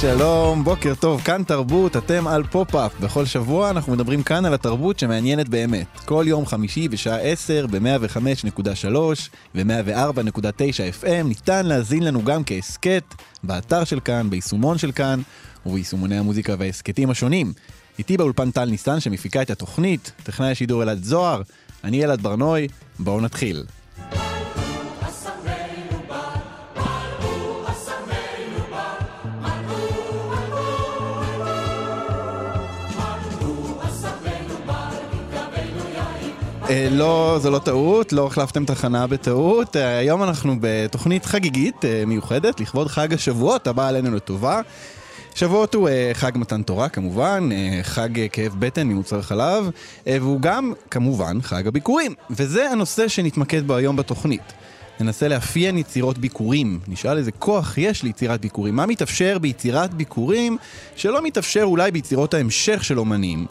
שלום, בוקר טוב, כאן תרבות, אתם על פופ-אפ. בכל שבוע אנחנו מדברים כאן על התרבות שמעניינת באמת. כל יום חמישי בשעה 10 ב-105.3 ו-104.9 FM ניתן להזין לנו גם כהסכת באתר של כאן, ביישומון של כאן וביישומוני המוזיקה וההסכתים השונים. איתי באולפן טל ניסן שמפיקה את התוכנית, טכנאי השידור אלעד זוהר, אני אלעד ברנוי, בואו נתחיל. לא, זו לא טעות, לא החלפתם תחנה בטעות. אה, היום אנחנו בתוכנית חגיגית אה, מיוחדת לכבוד חג השבועות הבא עלינו לטובה. שבועות הוא חג מתן תורה כמובן, חג כאב בטן ממוצר חלב, והוא גם כמובן חג הביקורים. וזה הנושא שנתמקד בו היום בתוכנית. ננסה לאפיין יצירות ביקורים, נשאל איזה כוח יש ליצירת ביקורים, מה מתאפשר ביצירת ביקורים שלא מתאפשר אולי ביצירות ההמשך של אומנים.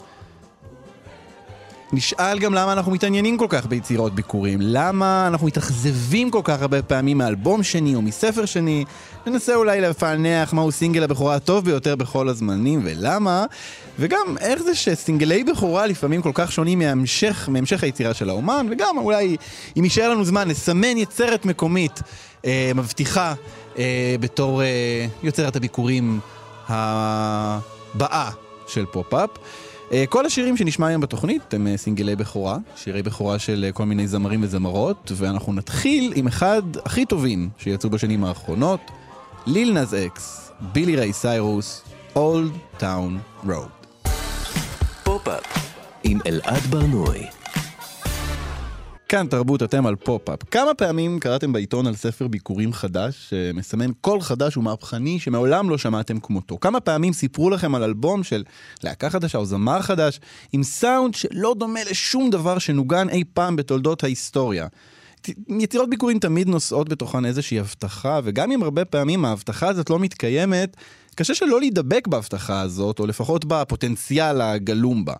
נשאל גם למה אנחנו מתעניינים כל כך ביצירות ביקורים, למה אנחנו מתאכזבים כל כך הרבה פעמים מאלבום שני או מספר שני, ננסה אולי לפענח מהו סינגל הבכורה הטוב ביותר בכל הזמנים ולמה, וגם איך זה שסינגלי בכורה לפעמים כל כך שונים מהמשך, מהמשך היצירה של האומן, וגם אולי אם יישאר לנו זמן נסמן יצרת מקומית אה, מבטיחה אה, בתור אה, יוצרת הביקורים הבאה של פופ-אפ. אה, כל השירים שנשמע היום בתוכנית הם אה, סינגלי בכורה, שירי בכורה של אה, כל מיני זמרים וזמרות, ואנחנו נתחיל עם אחד הכי טובים שיצאו בשנים האחרונות, ליל נאס אקס, בילי ריי סיירוס, Old Town Road. פופ-אפ עם אלעד ברנוי כאן תרבות, אתם על פופ-אפ. כמה פעמים קראתם בעיתון על ספר ביכורים חדש, שמסמן קול חדש ומהפכני שמעולם לא שמעתם כמותו? כמה פעמים סיפרו לכם על אלבום של להקה חדשה או זמר חדש, עם סאונד שלא דומה לשום דבר שנוגן אי פעם בתולדות ההיסטוריה? יצירות ביקורים תמיד נושאות בתוכן איזושהי הבטחה, וגם אם הרבה פעמים ההבטחה הזאת לא מתקיימת, קשה שלא להידבק בהבטחה הזאת, או לפחות בפוטנציאל הגלום בה.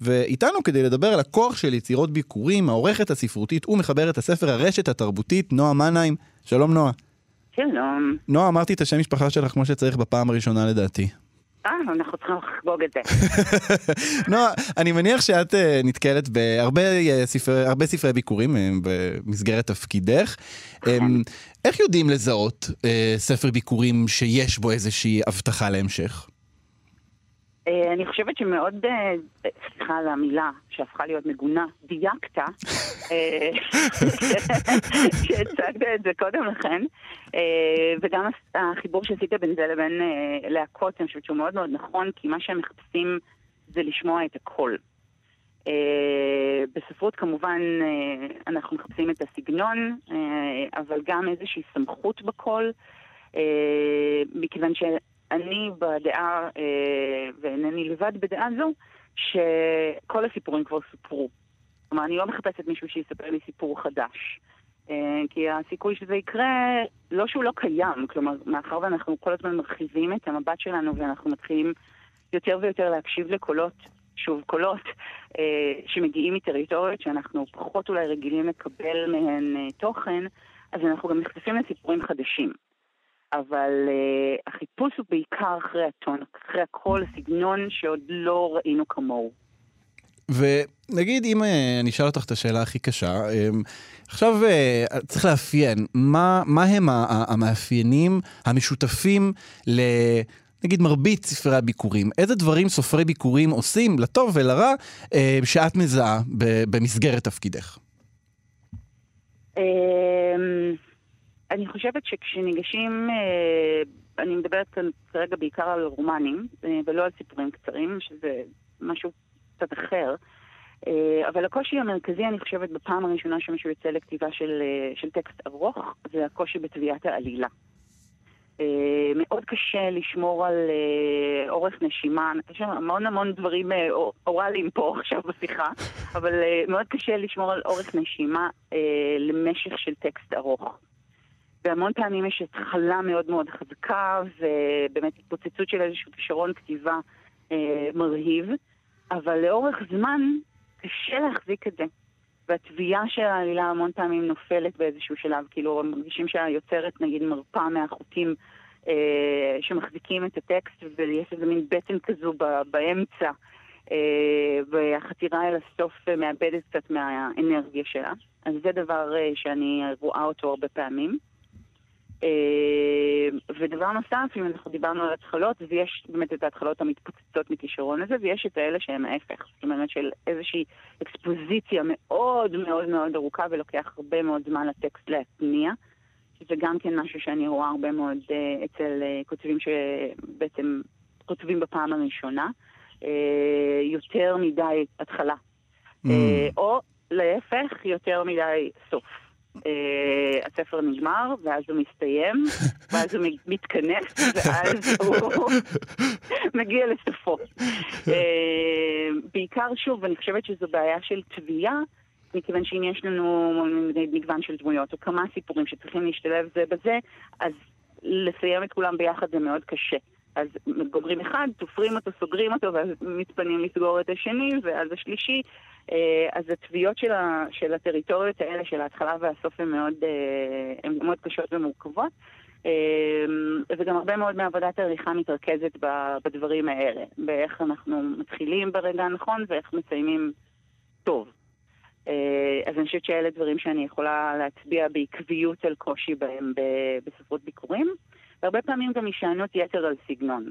ואיתנו כדי לדבר על הכוח של יצירות ביקורים, העורכת הספרותית ומחברת הספר הרשת התרבותית, נועה מנהיים. שלום נועה. שלום. נועה, אמרתי את השם משפחה שלך כמו שצריך בפעם הראשונה לדעתי. אה, אנחנו צריכים לחגוג את זה. נועה, אני מניח שאת uh, נתקלת בהרבה uh, ספרי, הרבה ספרי ביקורים uh, במסגרת תפקידך. Um, איך יודעים לזהות ספר ביקורים שיש בו איזושהי הבטחה להמשך? אה, אני חושבת שמאוד, אה, סליחה על המילה שהפכה להיות מגונה, דייקת, אה, שהצגת את זה קודם לכן, וגם החיבור שעשית בין זה לבין להקות, אני חושבת שהוא מאוד מאוד נכון, כי מה שהם מחפשים זה לשמוע את הקול. בספרות כמובן אנחנו מחפשים את הסגנון, אבל גם איזושהי סמכות בקול, מכיוון ש... אני בדעה, אה, ואינני לבד בדעה זו, שכל הסיפורים כבר סופרו. כלומר, אני לא מחפשת מישהו שיספר לי סיפור חדש. אה, כי הסיכוי שזה יקרה, לא שהוא לא קיים, כלומר, מאחר ואנחנו כל הזמן מרחיבים את המבט שלנו ואנחנו מתחילים יותר ויותר להקשיב לקולות, שוב, קולות אה, שמגיעים מטריטוריות שאנחנו פחות אולי רגילים לקבל מהן תוכן, אז אנחנו גם נחשפים לסיפורים חדשים. אבל uh, החיפוש הוא בעיקר אחרי הטון, אחרי הכל, סגנון שעוד לא ראינו כמוהו. ונגיד, אם uh, אני אשאל אותך את השאלה הכי קשה, um, עכשיו uh, צריך לאפיין, מה, מה הם המאפיינים המשותפים ל... נגיד מרבית ספרי הביקורים, איזה דברים סופרי ביקורים עושים, לטוב ולרע, אה, שאת מזהה במסגרת תפקידך? אני חושבת שכשניגשים, אה, אני מדברת כאן כרגע בעיקר על רומנים, אה, ולא על סיפורים קצרים, שזה משהו קצת אחר. אה, אבל הקושי המרכזי, אני חושבת, בפעם הראשונה שמישהו יוצא לכתיבה של, של טקסט ארוך, זה הקושי בתביעת העלילה. מאוד קשה לשמור על אורך נשימה, יש המון המון דברים אוראליים פה עכשיו בשיחה, אבל מאוד קשה לשמור על אורך נשימה למשך של טקסט ארוך. והמון פעמים יש התחלה מאוד מאוד חזקה, ובאמת התפוצצות של איזשהו כישרון כתיבה אה, מרהיב, אבל לאורך זמן קשה להחזיק את זה. והתביעה של העלילה המון פעמים נופלת באיזשהו שלב, כאילו מרגישים שהיוצרת נגיד מרפה מהחוטים אה, שמחזיקים את הטקסט, ויש איזה מין בטן כזו ב- באמצע, אה, והחתירה אל הסוף מאבדת קצת מהאנרגיה שלה. אז זה דבר אה, שאני רואה אותו הרבה פעמים. אה, ודבר נוסף, אם אנחנו דיברנו על התחלות, אז יש באמת את ההתחלות המתפוצצות מכישרון הזה, ויש את האלה שהן ההפך. זאת אומרת של איזושהי אקספוזיציה מאוד מאוד מאוד ארוכה, ולוקח הרבה מאוד זמן לטקסט להתניע. שזה גם כן משהו שאני רואה הרבה מאוד uh, אצל uh, כותבים שבעצם כותבים בפעם הראשונה. יותר מדי התחלה. Mm. או להפך, יותר מדי סוף. Uh, הספר נגמר, ואז הוא מסתיים, ואז הוא מתכנס, ואז הוא מגיע לסופו. Uh, בעיקר, שוב, אני חושבת שזו בעיה של תביעה, מכיוון שאם יש לנו מגוון של דמויות, או כמה סיפורים שצריכים להשתלב זה בזה, אז לסיים את כולם ביחד זה מאוד קשה. אז גומרים אחד, תופרים אותו, סוגרים אותו, ואז מתפנים לסגור את השני, ואז השלישי. אה, אז התביעות של, ה, של הטריטוריות האלה, של ההתחלה והסוף, הן מאוד, אה, הן מאוד קשות ומורכבות. אה, וגם הרבה מאוד מעבודת העריכה מתרכזת בדברים האלה, באיך אנחנו מתחילים ברגע הנכון ואיך מסיימים טוב. אז אני חושבת שאלה דברים שאני יכולה להצביע בעקביות על קושי בהם בספרות ביקורים. והרבה פעמים גם הישענות יתר על סגנון.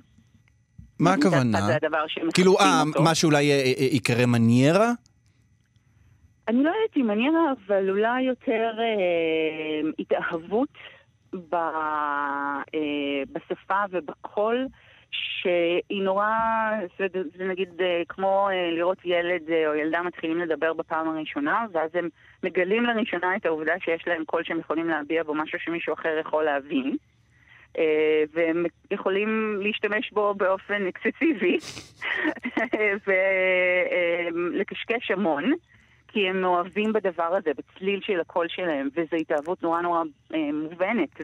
מה הכוונה? זה הדבר כאילו, אה, מה שאולי יקרא מניירה? אני לא יודעת אם מניירה, אבל אולי יותר אה, התאהבות ב, אה, בשפה ובקול. שהיא נורא, זה, זה נגיד אה, כמו אה, לראות ילד או ילדה מתחילים לדבר בפעם הראשונה, ואז הם מגלים לראשונה את העובדה שיש להם קול שהם יכולים להביע בו משהו שמישהו אחר יכול להבין. אה, והם יכולים להשתמש בו באופן אקססיבי ולקשקש המון. כי הם מאוהבים בדבר הזה, בצליל של הקול שלהם, וזו התאהבות נורא נורא אה, מובנת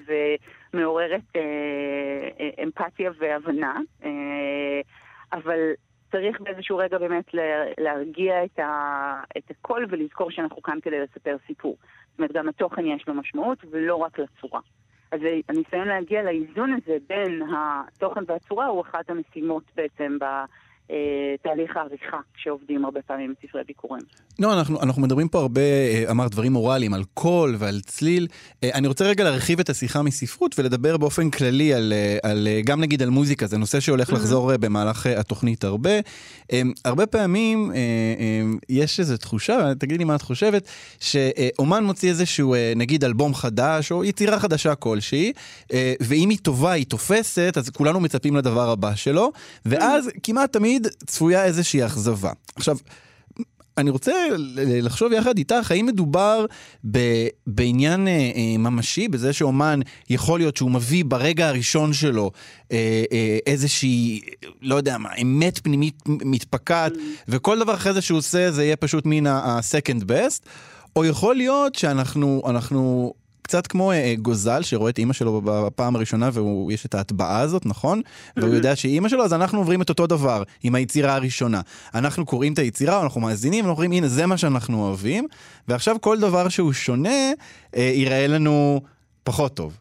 ומעוררת אה, אה, אמפתיה והבנה. אה, אבל צריך באיזשהו רגע באמת להרגיע את, ה, את הקול ולזכור שאנחנו כאן כדי לספר סיפור. זאת אומרת, גם התוכן יש לו משמעות ולא רק לצורה. אז הניסיון להגיע לאיזון הזה בין התוכן והצורה הוא אחת המשימות בעצם בתהליך העריכה שעובדים הרבה פעמים עם ספרי ביקורים. לא, אנחנו, אנחנו מדברים פה הרבה, אה, אמרת דברים אוראליים, על קול ועל צליל. אה, אני רוצה רגע להרחיב את השיחה מספרות ולדבר באופן כללי על, אה, על גם נגיד על מוזיקה, זה נושא שהולך mm-hmm. לחזור במהלך התוכנית הרבה. הרבה פעמים יש איזו תחושה, תגידי לי מה את חושבת, שאומן מוציא איזשהו נגיד אלבום חדש או יצירה חדשה כלשהי, ואם היא טובה, היא תופסת, אז כולנו מצפים לדבר הבא שלו, ואז mm-hmm. כמעט תמיד צפויה איזושהי אכזבה. עכשיו, אני רוצה לחשוב יחד איתך, האם מדובר ב, בעניין אה, אה, ממשי, בזה שאומן יכול להיות שהוא מביא ברגע הראשון שלו אה, אה, איזושהי, לא יודע מה, אמת פנימית מתפקעת, וכל דבר אחרי זה שהוא עושה זה יהיה פשוט מן ה-second best, או יכול להיות שאנחנו אנחנו קצת כמו אה, גוזל שרואה את אימא שלו בפעם הראשונה ויש את ההטבעה הזאת, נכון? והוא יודע שהיא אימא שלו, אז אנחנו עוברים את אותו דבר עם היצירה הראשונה. אנחנו קוראים את היצירה, אנחנו מאזינים, אנחנו אומרים, הנה, זה מה שאנחנו אוהבים, ועכשיו כל דבר שהוא שונה, אה, ייראה לנו פחות טוב.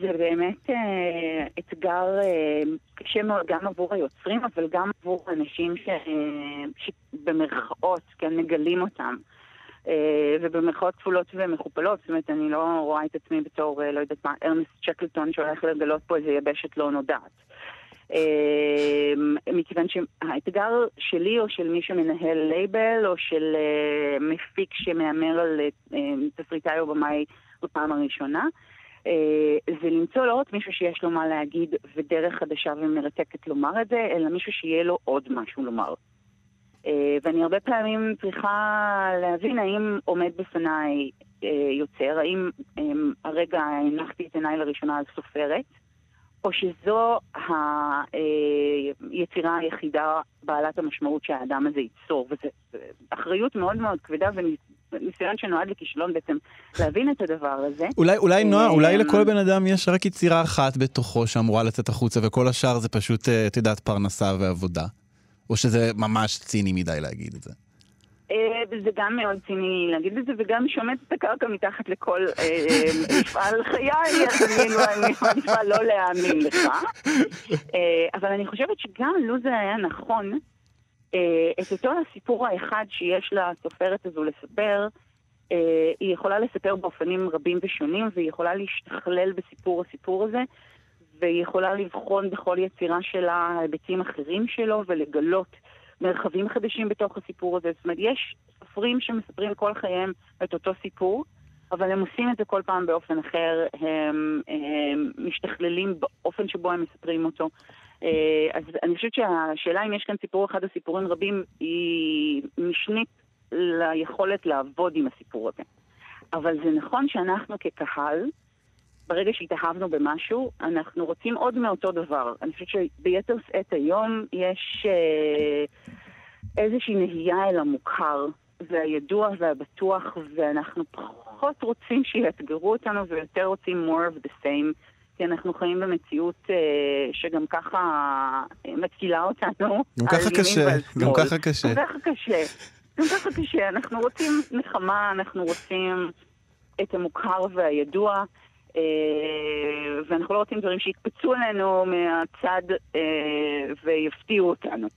זה באמת אה, אתגר אה, קשה מאוד גם עבור היוצרים, אבל גם עבור אנשים אה, שבמרכאות, כן, מגלים אותם. אה, ובמרכאות כפולות ומכופלות, זאת אומרת, אני לא רואה את עצמי בתור, אה, לא יודעת מה, ארנסט צ'קלטון שהולך לגלות פה איזה יבשת לא נודעת. אה, מכיוון שהאתגר שלי או של מי שמנהל לייבל או של מפיק שמהמר על תסריטאי או במאי בפעם הראשונה, זה למצוא לא רק מישהו שיש לו מה להגיד ודרך חדשה ומרתקת לומר את זה, אלא מישהו שיהיה לו עוד משהו לומר. אה, ואני הרבה פעמים צריכה להבין האם עומד בפניי אה, יוצר, האם אה, הרגע הנחתי את עיניי לראשונה על סופרת, או שזו היצירה היחידה בעלת המשמעות שהאדם הזה ייצור. וזו אחריות מאוד מאוד כבדה וניסיון שנועד לכישלון בעצם להבין את הדבר הזה. אולי, אולי נועה, אה, אולי לכל בן אדם יש רק יצירה אחת בתוכו שאמורה לצאת החוצה, וכל השאר זה פשוט, אה, את יודעת, פרנסה ועבודה. או שזה ממש ציני מדי להגיד את זה. אה, זה גם מאוד ציני להגיד את זה, וגם שומט את הקרקע מתחת לכל אה, מפעל חיי, אז אני לא- אני מעדיפה לא להאמין לך. אה, אבל אני חושבת שגם לו זה היה נכון, אה, את אותו הסיפור האחד שיש לסופרת הזו לספר, אה, היא יכולה לספר באופנים רבים ושונים, והיא יכולה להשתכלל בסיפור הסיפור הזה, והיא יכולה לבחון בכל יצירה שלה היבטים אחרים שלו ולגלות מרחבים חדשים בתוך הסיפור הזה. זאת אומרת, יש סופרים שמספרים כל חייהם את אותו סיפור, אבל הם עושים את זה כל פעם באופן אחר, הם, הם משתכללים באופן שבו הם מספרים אותו. אה, אז אני חושבת שהשאלה אם יש כאן סיפור אחד או סיפורים רבים היא משנית ליכולת לעבוד עם הסיפור הזה. אבל זה נכון שאנחנו כקהל, ברגע שהתאהבנו במשהו, אנחנו רוצים עוד מאותו דבר. אני חושבת שביתר שאת היום יש אה, איזושהי נהייה אל המוכר, והידוע והבטוח, ואנחנו פחות רוצים שיאתגרו אותנו ויותר רוצים more of the same. כי אנחנו חיים במציאות אה, שגם ככה אה, מתקילה אותנו. גם ככה קשה, גם. ככה קשה. גם ככה קשה. גם ככה קשה. אנחנו רוצים נחמה, אנחנו רוצים את המוכר והידוע, ואנחנו לא רוצים דברים שיקפצו עלינו מהצד אה, ויפתיעו אותנו.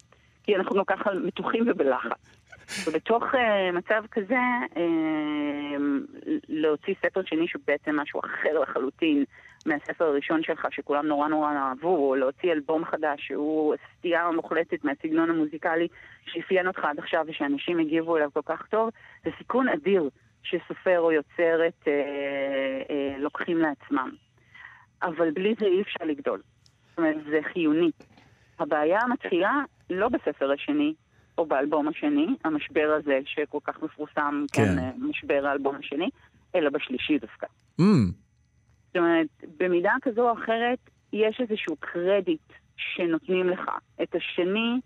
כי אנחנו ככה מתוחים ובלחץ. ובתוך uh, מצב כזה, להוציא ספר שני שהוא בעצם משהו אחר לחלוטין מהספר הראשון שלך, שכולם נורא נורא אהבו, או להוציא אלבום חדש שהוא סטייה מוחלטת מהסגנון המוזיקלי שאפיין אותך עד עכשיו ושאנשים הגיבו אליו כל כך טוב, זה סיכון אדיר שסופר או יוצרת uh, uh, לוקחים לעצמם. אבל בלי זה אי אפשר לגדול. זאת אומרת, זה חיוני. הבעיה מתחילה לא בספר השני, או באלבום השני, המשבר הזה שכל כך מפורסם, כן. כן, אה, משבר האלבום השני, אלא בשלישי דווקא. Mm, זאת אומרת, במידה כזו או אחרת, יש איזשהו קרדיט שנותנים לך. את השני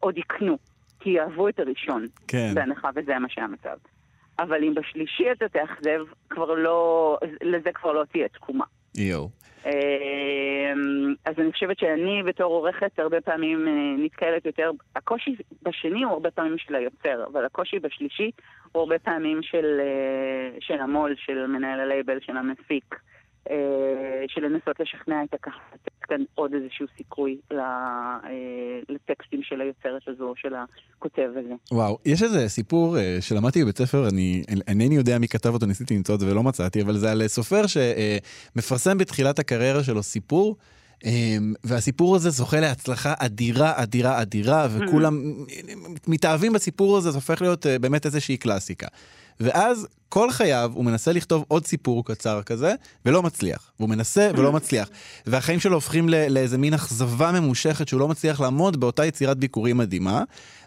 עוד יקנו, כי יאהבו את הראשון, כן. בהנחה וזה מה שהמצב. אבל אם בשלישי אתה תאכזב, כבר לא, לזה כבר לא תהיה תקומה. יואו. אמ, אז אני חושבת שאני בתור עורכת הרבה פעמים אה, נתקלת יותר, הקושי בשני הוא הרבה פעמים של היוצר, אבל הקושי בשלישי הוא הרבה פעמים של, אה, של המו"ל, של מנהל הלייבל, של המפיק, של לנסות לשכנע את הקהל, לתת כאן עוד איזשהו סיכוי אה, לטקסטים של היוצרת הזו, של הכותב הזה. וואו, יש איזה סיפור אה, שלמדתי בבית ספר, אני אינני יודע מי כתב אותו, ניסיתי למצוא את זה ולא מצאתי, אבל זה על אה, סופר שמפרסם בתחילת הקריירה שלו סיפור. אה, והסיפור הזה זוכה להצלחה אדירה, אדירה, אדירה, וכולם מתאהבים בסיפור הזה, זה הופך להיות אה, באמת איזושהי קלאסיקה. ואז כל חייו הוא מנסה לכתוב עוד סיפור קצר כזה, ולא מצליח. והוא מנסה ולא מצליח. והחיים שלו הופכים ל- לאיזה מין אכזבה ממושכת שהוא לא מצליח לעמוד באותה יצירת ביקורים מדהימה.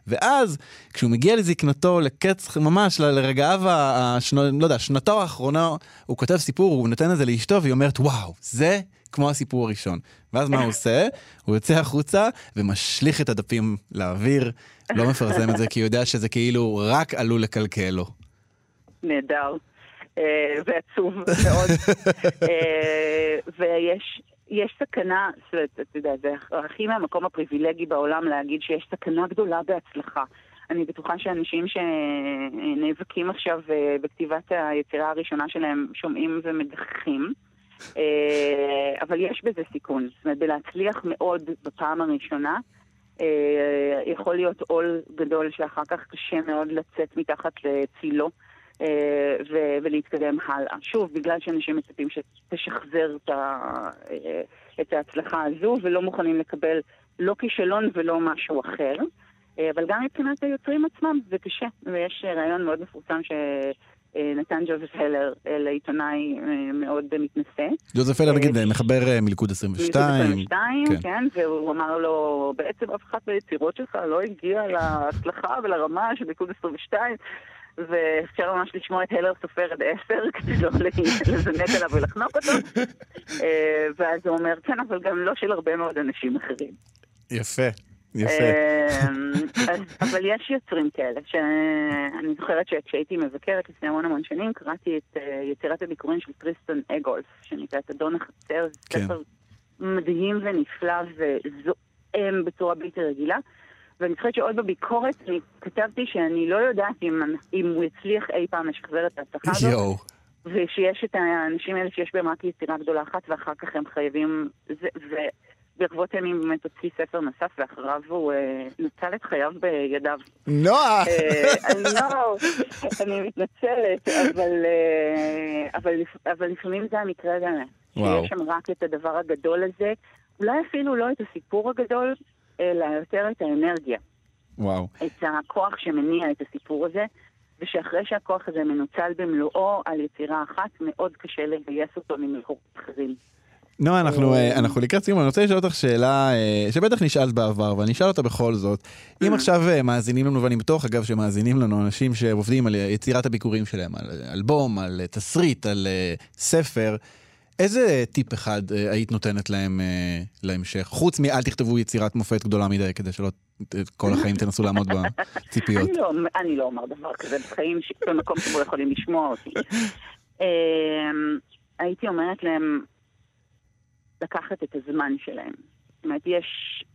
ואז, כשהוא מגיע לזקנתו, לקץ, ממש לרגעיו, השנו, לא יודע, שנתו האחרונה, הוא כותב סיפור, הוא נותן את זה לאשתו, והיא אומרת, וואו, זה כמו הסיפור הראשון. ואז מה הוא עושה? הוא יוצא החוצה ומשליך את הדפים לאוויר, לא מפרסם את זה, כי הוא יודע שזה כאילו רק עלול לקלקל לו. נהדר אה, ועצוב מאוד. אה, ויש יש סכנה, אתה יודע, זה הכי מהמקום הפריבילגי בעולם להגיד שיש סכנה גדולה בהצלחה. אני בטוחה שאנשים שנאבקים עכשיו אה, בכתיבת היצירה הראשונה שלהם שומעים ומגחכים. אה, אבל יש בזה סיכון. זאת אומרת, בלהצליח מאוד בפעם הראשונה, יכול להיות עול גדול שאחר כך קשה מאוד לצאת מתחת לצילו. אה, ו- ולהתקדם הלאה. שוב, בגלל שאנשים מצפים שתשחזר את, ה- אה, את ההצלחה הזו ולא מוכנים לקבל לא כישלון ולא משהו אחר. אה, אבל גם מבחינת היוצרים עצמם זה קשה. ויש רעיון מאוד מפורסם שנתן ג'וזף הלר לעיתונאי מאוד מתנשא. ג'וזף הלר, נגיד, מחבר מלכוד 22. 22, כן. כן, והוא אמר לו, בעצם אף אחת מהיצירות שלך לא הגיעה להצלחה ולרמה של מלכוד 22. ואפשר ממש לשמוע את הלר סופר עד עשר, כדי לא לזנק עליו ולחנוק אותו. אה, ואז הוא אומר, כן, אבל גם לא של הרבה מאוד אנשים אחרים. יפה. יפה. אמ, אבל יש יוצרים כאלה, שאני זוכרת שכשהייתי מבקרת לפני המון המון שנים, קראתי את אה, יצירת הביכורים של טריסטן אגולף, שנקרא את אדון החצר, זה כן. ספר מדהים ונפלא וזועם בצורה בלתי רגילה. ואני זוכרת שעוד בביקורת אני כתבתי שאני לא יודעת אם, אם הוא יצליח אי פעם לשחזר את ההצלחה הזאת. יואו. ושיש את האנשים האלה שיש בהם רק יצירה גדולה אחת, ואחר כך הם חייבים... זה, וברבות הימים באמת הוציא ספר נוסף, ואחריו הוא אה, נצל את חייו בידיו. נועה! אה, אני לא, אני מתנצלת, אבל, אה, אבל, אבל לפעמים זה המקרה גם. שיש שם רק את הדבר הגדול הזה, אולי אפילו לא את הסיפור הגדול, אלא יותר את האנרגיה. וואו. את הכוח שמניע את הסיפור הזה, ושאחרי שהכוח הזה מנוצל במלואו על יצירה אחת, מאוד קשה לגייס אותו ממקורות אחרים. נועה, אנחנו, אה, אנחנו לקראת סיום, אני רוצה לשאול אותך שאלה אה, שבטח נשאלת בעבר, ואני אשאל אותה בכל זאת. אם עכשיו אה, מאזינים לנו, ואני בטוח אגב שמאזינים לנו אנשים שעובדים על יצירת הביקורים שלהם, על אה, אלבום, על אה, תסריט, על אה, ספר, איזה טיפ אחד אה, היית נותנת להם אה, להמשך? חוץ מאל תכתבו יצירת מופת גדולה מדי, כדי שלא כל החיים תנסו לעמוד בציפיות. אני לא, אני לא אומר דבר כזה בחיים, במקום שבו יכולים לשמוע אותי. אמ, הייתי אומרת להם לקחת את הזמן שלהם. זאת אומרת, יש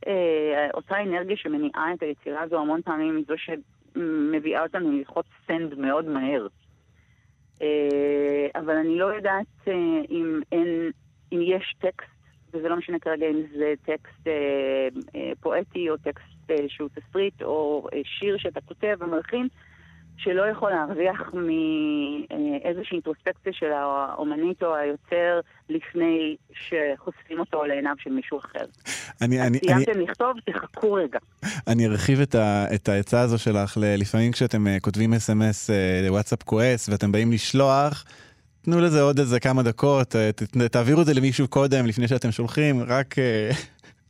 אה, אותה אנרגיה שמניעה את היצירה הזו המון פעמים היא זו שמביאה אותנו ללחוץ סנד מאוד מהר. אה, אבל אני לא יודעת אה, אם אין, אם יש טקסט, וזה לא משנה כרגע אם זה טקסט אה, אה, פואטי או טקסט אה, שהוא תסריט או אה, שיר שאתה כותב ומלחין, שלא יכול להרוויח מאיזושהי אינטרוספקציה של האומנית או היוצר לפני שחושפים אותו לעיניו של מישהו אחר. אני, אני, אני, סיימתם לכתוב, תחכו רגע. אני ארחיב את, ה, את העצה הזו שלך, לפעמים כשאתם אה, כותבים אס.אם.אס וואטסאפ כועס ואתם באים לשלוח, תנו לזה עוד איזה כמה דקות, אה, ת, תעבירו את זה למישהו קודם לפני שאתם שולחים, רק, אה,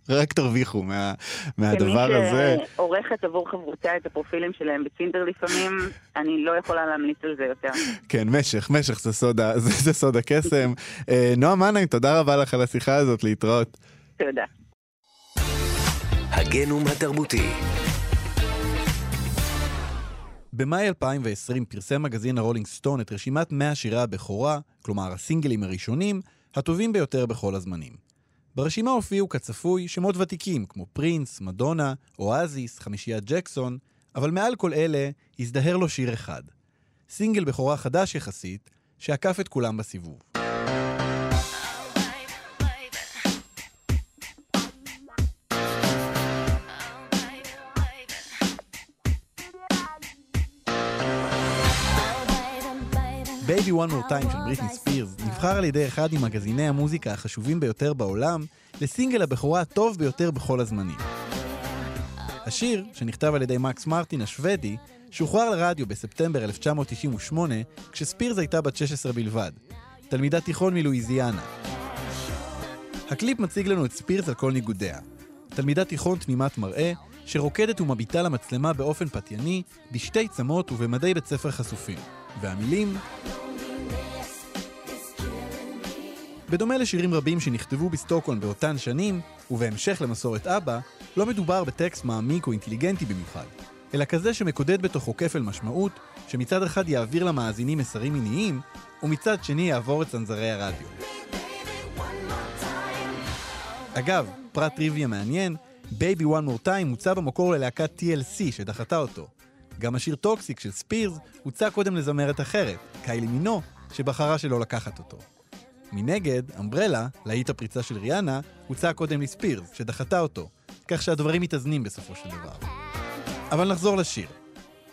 רק תרוויחו מה, מהדבר הזה. כמי שעורכת עבור חברותיה את הפרופילים שלהם בצינדר לפעמים, אני לא יכולה להמליץ על זה יותר. כן, משך, משך זה סוד, זה, זה סוד הקסם. אה, נועה מנהיים, תודה רבה לך על השיחה הזאת, להתראות. תודה. הגנום התרבותי. במאי 2020 פרסם מגזין הרולינג סטון את רשימת 100 שירי הבכורה, כלומר הסינגלים הראשונים, הטובים ביותר בכל הזמנים. ברשימה הופיעו כצפוי שמות ותיקים כמו פרינס, מדונה, אואזיס, חמישיית ג'קסון, אבל מעל כל אלה הזדהר לו שיר אחד. סינגל בכורה חדש יחסית, שעקף את כולם בסיבוב. Baby One More Time של בריטני ספירס נבחר על ידי אחד ממגזיני המוזיקה החשובים ביותר בעולם לסינגל הבכורה הטוב ביותר בכל הזמנים. השיר, שנכתב על ידי מקס מרטין השוודי, שוחרר לרדיו בספטמבר 1998, כשספירס הייתה בת 16 בלבד, תלמידת תיכון מלואיזיאנה. הקליפ מציג לנו את ספירס על כל ניגודיה. תלמידת תיכון תמימת מראה, שרוקדת ומביטה למצלמה באופן פתייני, בשתי צמות ובמדי בית ספר חשופים. והמילים... בדומה לשירים רבים שנכתבו בסטוקהולם באותן שנים, ובהמשך למסורת אבא, לא מדובר בטקסט מעמיק או אינטליגנטי במיוחד, אלא כזה שמקודד בתוכו כפל משמעות, שמצד אחד יעביר למאזינים מסרים מיניים, ומצד שני יעבור את צנזרי הרדיו. אגב, פרט טריוויה מעניין, Baby One More Time הוצע במקור ללהקת TLC שדחתה אותו. גם השיר Toxic של ספירס הוצע קודם לזמרת אחרת, קיילי מינו, שבחרה שלא לקחת אותו. מנגד, Umbrella, להיט הפריצה של ריאנה, הוצע קודם לספירס, שדחתה אותו, כך שהדברים מתאזנים בסופו של דבר. אבל נחזור לשיר.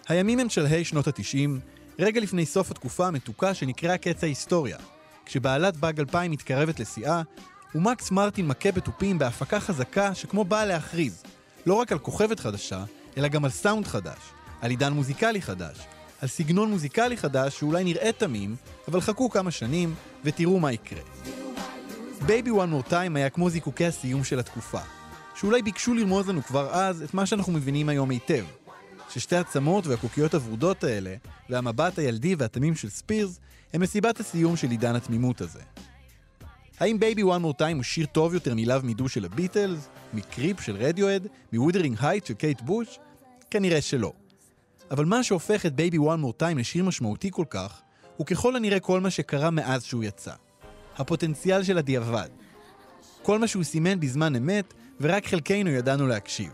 הימים הם שלהי שנות התשעים, רגע לפני סוף התקופה המתוקה שנקראה קץ ההיסטוריה, כשבהלת באג 2000 מתקרבת לשיאה, ומקס מרטין מכה בתופים בהפקה חזקה שכמו באה להכריז, לא רק על כוכבת חדשה, אלא גם על סאונד חדש, על עידן מוזיקלי חדש, על סגנון מוזיקלי חדש שאולי נראה תמים, אבל חכו כמה שנים ותראו מה יקרה. Baby One More Time היה כמו זיקוקי הסיום של התקופה, שאולי ביקשו לרמוז לנו כבר אז את מה שאנחנו מבינים היום היטב, ששתי הצמות והקוקיות הוורודות האלה והמבט הילדי והתמים של ספירס הם מסיבת הסיום של עידן התמימות הזה. האם Baby One More Time הוא שיר טוב יותר מ Love Me Do של הביטלס, מ Creep של רדיוהד, מ Wuthering Heights של קייט בוש? כנראה שלא. אבל מה שהופך את Baby One More Time לשיר משמעותי כל כך, הוא ככל הנראה כל מה שקרה מאז שהוא יצא. הפוטנציאל של הדיעבד. כל מה שהוא סימן בזמן אמת, ורק חלקנו ידענו להקשיב.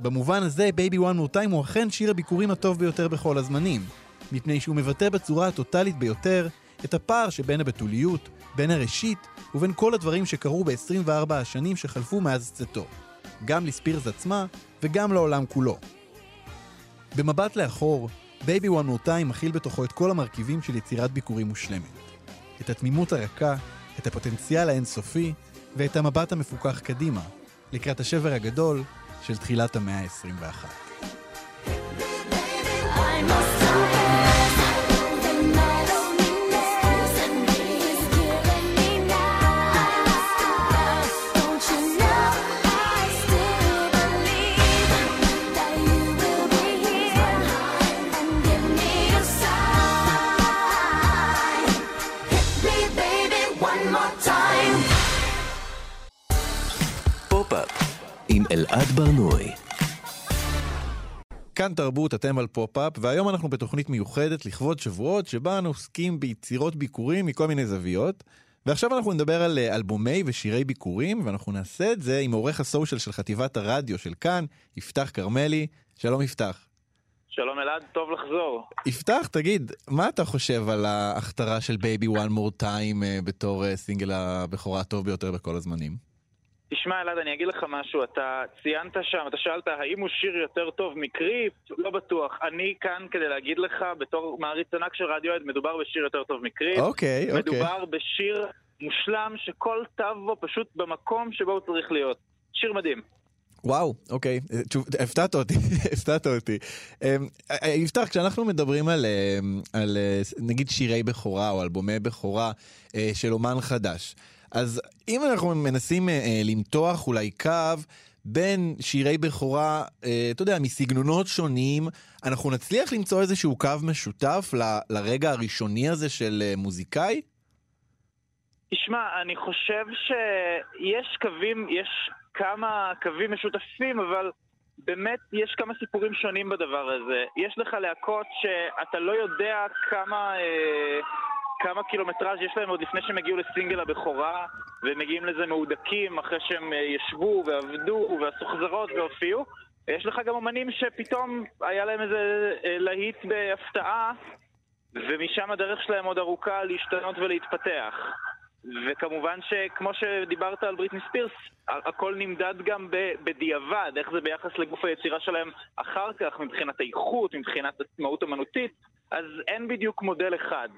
במובן הזה, Baby One More Time הוא אכן שיר הביכורים הטוב ביותר בכל הזמנים, מפני שהוא מבטא בצורה הטוטלית ביותר את הפער שבין הבתוליות, בין הראשית ובין כל הדברים שקרו ב-24 השנים שחלפו מאז צאתו, גם לספירס עצמה וגם לעולם כולו. במבט לאחור, Baby One More Time מכיל בתוכו את כל המרכיבים של יצירת ביכורים מושלמת. את התמימות הרכה, את הפוטנציאל האינסופי ואת המבט המפוכח קדימה, לקראת השבר הגדול של תחילת המאה ה-21. I'm a אלעד ברנועי. כאן תרבות, אתם על פופ-אפ, והיום אנחנו בתוכנית מיוחדת לכבוד שבועות, שבה אנו עוסקים ביצירות ביכורים מכל מיני זוויות. ועכשיו אנחנו נדבר על אה, אלבומי ושירי ביכורים, ואנחנו נעשה את זה עם עורך הסושיאל של חטיבת הרדיו של כאן, יפתח כרמלי. שלום יפתח. שלום אלעד, טוב לחזור. יפתח, תגיד, מה אתה חושב על ההכתרה של Baby One More Time בתור אה, סינגל הבכורה הטוב ביותר בכל הזמנים? תשמע אלעד, אני אגיד לך משהו, אתה ציינת שם, אתה שאלת האם הוא שיר יותר טוב מקריפ? לא בטוח. אני כאן כדי להגיד לך, בתור מעריץ ענק של רדיואד, מדובר בשיר יותר טוב מקריפ. אוקיי, אוקיי. מדובר בשיר מושלם שכל תו בו פשוט במקום שבו הוא צריך להיות. שיר מדהים. וואו, אוקיי, אה, הפתעת אותי, הפתעת אותי. אמ, אה, יפתח, כשאנחנו מדברים על, אמ, על אה, נגיד שירי בכורה או אלבומי בכורה אה, של אומן חדש, אז אם אנחנו מנסים אה, אה, למתוח אולי קו בין שירי בכורה, אה, אתה יודע, מסגנונות שונים, אנחנו נצליח למצוא איזשהו קו משותף ל- לרגע הראשוני הזה של אה, מוזיקאי? תשמע, אני חושב שיש קווים, יש כמה קווים משותפים, אבל באמת יש כמה סיפורים שונים בדבר הזה. יש לך להקות שאתה לא יודע כמה, אה, כמה קילומטראז' יש להם עוד לפני שהם הגיעו לסינגל הבכורה, והם מגיעים לזה מהודקים אחרי שהם אה, ישבו ועבדו ועשו חזרות והופיעו. יש לך גם אומנים שפתאום היה להם איזה אה, להיט בהפתעה, ומשם הדרך שלהם עוד ארוכה להשתנות ולהתפתח. וכמובן שכמו שדיברת על בריטני ספירס, הכל נמדד גם בדיעבד, איך זה ביחס לגוף היצירה שלהם אחר כך, מבחינת האיכות, מבחינת עצמאות אמנותית, אז אין בדיוק מודל אחד.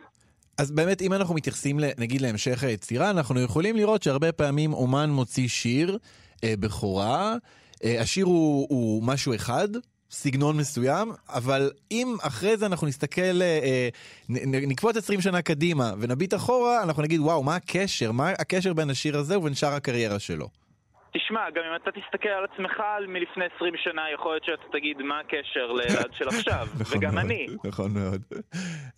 אז באמת, אם אנחנו מתייחסים נגיד להמשך היצירה, אנחנו יכולים לראות שהרבה פעמים אומן מוציא שיר אה, בכורה, אה, השיר הוא, הוא משהו אחד, סגנון מסוים, אבל אם אחרי זה אנחנו נסתכל, אה, אה, נקפוץ 20 שנה קדימה ונביט אחורה, אנחנו נגיד, וואו, מה הקשר? מה הקשר בין השיר הזה ובין שאר הקריירה שלו? תשמע, גם אם אתה תסתכל על עצמך מלפני 20 שנה, יכול להיות שאתה תגיד מה הקשר לאלעד של עכשיו, נכון וגם אני. נכון מאוד.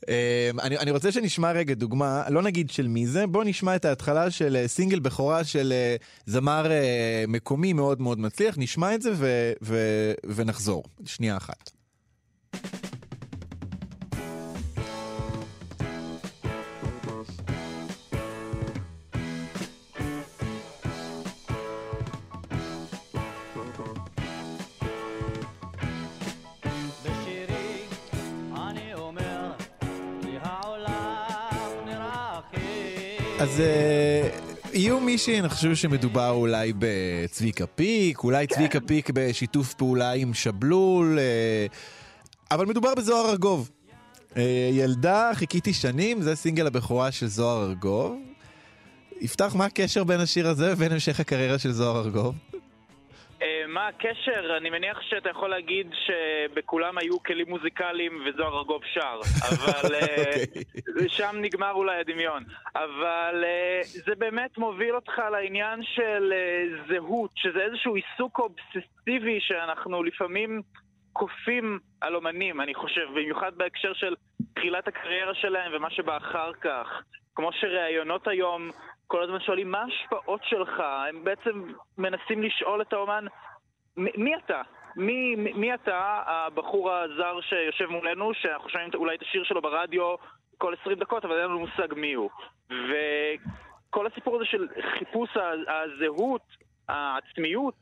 אמ, אני, רוצה שנשמע רגע דוגמה, לא נגיד של מי זה, בוא נשמע את ההתחלה של אה, סינגל בכורה של אה, זמר אה, מקומי מאוד מאוד מצליח, נשמע את זה ונחזור. שנייה אחת. אז אה, יהיו מי שינחשו שמדובר אולי בצביקה פיק, אולי צביקה פיק בשיתוף פעולה עם שבלול, אה, אבל מדובר בזוהר ארגוב. אה, ילדה, חיכיתי שנים, זה סינגל הבכורה של זוהר ארגוב. יפתח, מה הקשר בין השיר הזה ובין המשך הקריירה של זוהר ארגוב? אה, מה הקשר? אני מניח שאתה יכול להגיד שבכולם היו כלים מוזיקליים וזוהר ארגוב שר, אבל אה, אוקיי. שם נגמר אולי הדמיון. אבל אה, זה באמת מוביל אותך לעניין של זהות, שזה איזשהו עיסוק אובססיבי שאנחנו לפעמים כופים על אומנים, אני חושב, במיוחד בהקשר של תחילת הקריירה שלהם ומה שבא אחר כך. כמו שראיונות היום כל הזמן שואלים מה ההשפעות שלך, הם בעצם מנסים לשאול את האומן מי אתה? מי, מי, מי אתה, הבחור הזר שיושב מולנו, שאנחנו שומעים אולי את השיר שלו ברדיו כל 20 דקות, אבל אין לנו מושג מי הוא. וכל הסיפור הזה של חיפוש הזהות, העצמיות,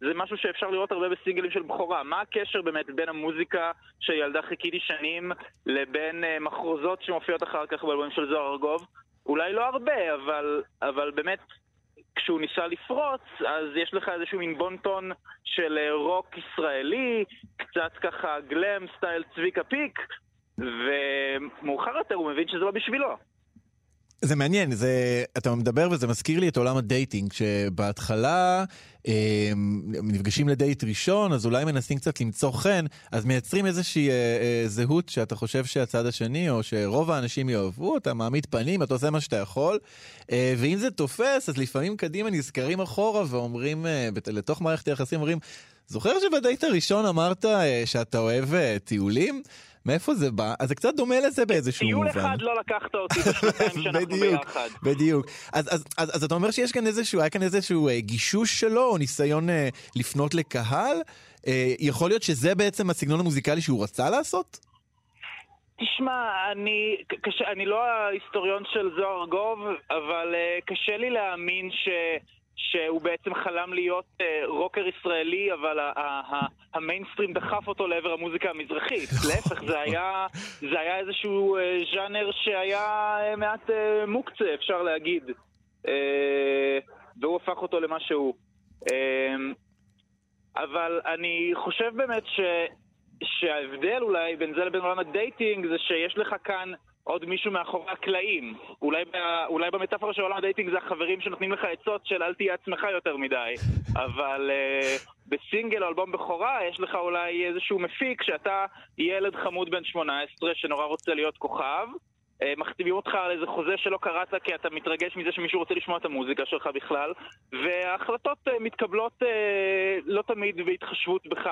זה משהו שאפשר לראות הרבה בסינגלים של בכורה. מה הקשר באמת בין המוזיקה של ילדה חיכיתי שנים לבין uh, מחרוזות שמופיעות אחר כך באלבומים של זוהר ארגוב? אולי לא הרבה, אבל, אבל באמת כשהוא ניסה לפרוץ, אז יש לך איזשהו מין בונטון של אה, רוק ישראלי, קצת ככה glam style צביקה פיק, ומאוחר יותר הוא מבין שזה לא בשבילו. זה מעניין, זה, אתה מדבר וזה מזכיר לי את עולם ה dating, שבהתחלה אה, נפגשים לדייט ראשון, אז אולי מנסים קצת למצוא חן, אז מייצרים איזושהי אה, אה, זהות שאתה חושב שהצד השני, או שרוב האנשים יאהבו, אתה מעמיד פנים, אתה עושה מה שאתה יכול, אה, ואם זה תופס, אז לפעמים קדימה נזכרים אחורה ואומרים, אה, לתוך מערכת היחסים, אומרים, זוכר שבדייט הראשון אמרת אה, שאתה אוהב אה, טיולים? מאיפה זה בא? אז זה קצת דומה לזה באיזשהו טיול מובן. אחד לא לקחת אותי בשנתיים שאנחנו בדיוק, ביחד. בדיוק. אז, אז, אז, אז אתה אומר שיש כאן איזשהו, היה כאן איזשהו אה, גישוש שלו, או ניסיון אה, לפנות לקהל? אה, יכול להיות שזה בעצם הסגנון המוזיקלי שהוא רצה לעשות? תשמע, אני, קשה, אני לא ההיסטוריון של זוהר ארגוב, אבל uh, קשה לי להאמין ש, שהוא בעצם חלם להיות uh, רוקר ישראלי, אבל ה- ה- ה- המיינסטרים דחף אותו לעבר המוזיקה המזרחית. להפך, זה היה, זה היה איזשהו uh, ז'אנר שהיה uh, מעט uh, מוקצה, אפשר להגיד. Uh, והוא הפך אותו למה שהוא. Uh, אבל אני חושב באמת ש... שההבדל אולי בין זה לבין עולם ה dating זה שיש לך כאן עוד מישהו מאחורי הקלעים. אולי. אולי במטאפורה של עולם ה dating זה החברים שנותנים לך עצות של אל תהיה עצמך יותר מדי. אבל uh, בסינגל או אלבום בכורה יש לך אולי איזשהו מפיק שאתה ילד חמוד בן 18 שנורא רוצה להיות כוכב. אה, מחתימים אותך על איזה חוזה שלא קראת כי אתה מתרגש מזה שמישהו רוצה לשמוע את המוזיקה שלך בכלל וההחלטות אה, מתקבלות אה, לא תמיד בהתחשבות בך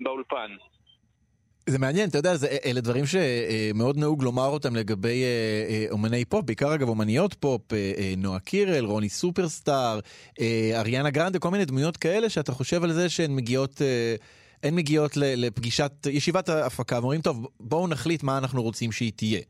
באולפן. זה מעניין, אתה יודע, זה, אלה דברים שמאוד נהוג לומר אותם לגבי אה, אה, אומני פופ, בעיקר אגב אומניות פופ, אה, אה, נועה קירל, רוני סופרסטאר, אה, אריאנה גרנדה, כל מיני דמויות כאלה שאתה חושב על זה שהן מגיעות... אה, הן מגיעות לפגישת, ישיבת ההפקה, ואומרים, טוב, בואו נחליט מה אנחנו רוצים שהיא תהיה.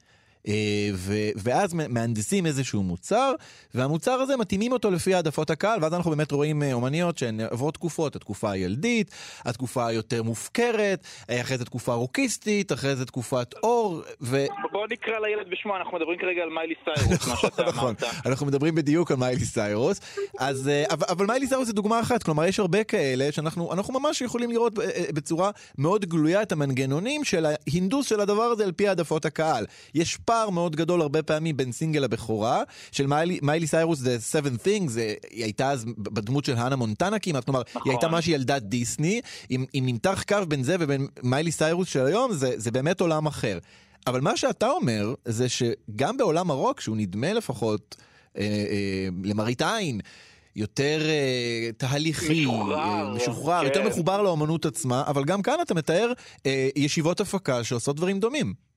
אה, ו- ואז מהנדסים איזשהו מוצר, והמוצר הזה מתאימים אותו לפי העדפות הקהל, ואז אנחנו באמת רואים אה, אומניות שהן עוברות תקופות, התקופה הילדית, התקופה היותר מופקרת, אה, אחרי זה תקופה רוקיסטית, אחרי זה תקופת אור, ו... בוא נקרא לילד בשמו, אנחנו מדברים כרגע על מיילי סיירוס, מה שאתה נכון, אמרת. אנחנו מדברים בדיוק על מיילי סיירוס, אז, אבל, אבל מיילי סיירוס זה דוגמה אחת, כלומר יש הרבה כאלה שאנחנו אנחנו ממש יכולים לראות בצורה מאוד גלויה את המנגנונים של ההינדוס של הדבר הזה על פי העדפות הקהל. יש פער מאוד גדול הרבה פעמים בין סינגל הבכורה של מיילי, מיילי סיירוס זה Seven Things, זה, היא הייתה אז בדמות של האנה מונטנה כמעט, כלומר נכון. היא הייתה ממש ילדת דיסני, אם, אם נמתח קו בין זה ובין מיילי סיירוס של היום זה, זה באמת עולם אחר. אבל מה שאתה אומר זה שגם בעולם הרוק, שהוא נדמה לפחות אה, אה, למראית עין, יותר אה, תהליכי, משוחרר, אה, משוחרר, כן. יותר מחובר לאומנות עצמה, אבל גם כאן אתה מתאר אה, ישיבות הפקה שעושות דברים דומים.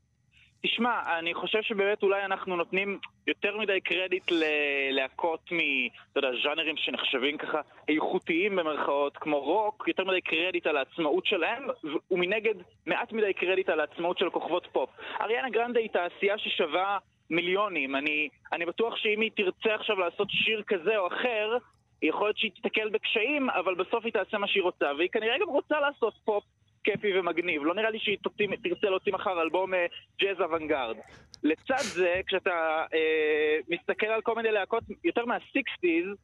תשמע, אני חושב שבאמת אולי אנחנו נותנים יותר מדי קרדיט ללהקות מ... אתה יודע, ז'אנרים שנחשבים ככה איכותיים במרכאות, כמו רוק, יותר מדי קרדיט על העצמאות שלהם, ומנגד מעט מדי קרדיט על העצמאות של כוכבות פופ. אריאנה גרנדה היא תעשייה ששווה מיליונים. אני, אני בטוח שאם היא תרצה עכשיו לעשות שיר כזה או אחר, יכול להיות שהיא תיתקל בקשיים, אבל בסוף היא תעשה מה שהיא רוצה, והיא כנראה גם רוצה לעשות פופ כיפי ומגניב. לא נראה לי שהיא תרצה להוציא מחר אלבום אה, ג'אז אוונגרד. לצד זה, כשאתה אה, מסתכל על כל מיני להקות יותר מה-60's,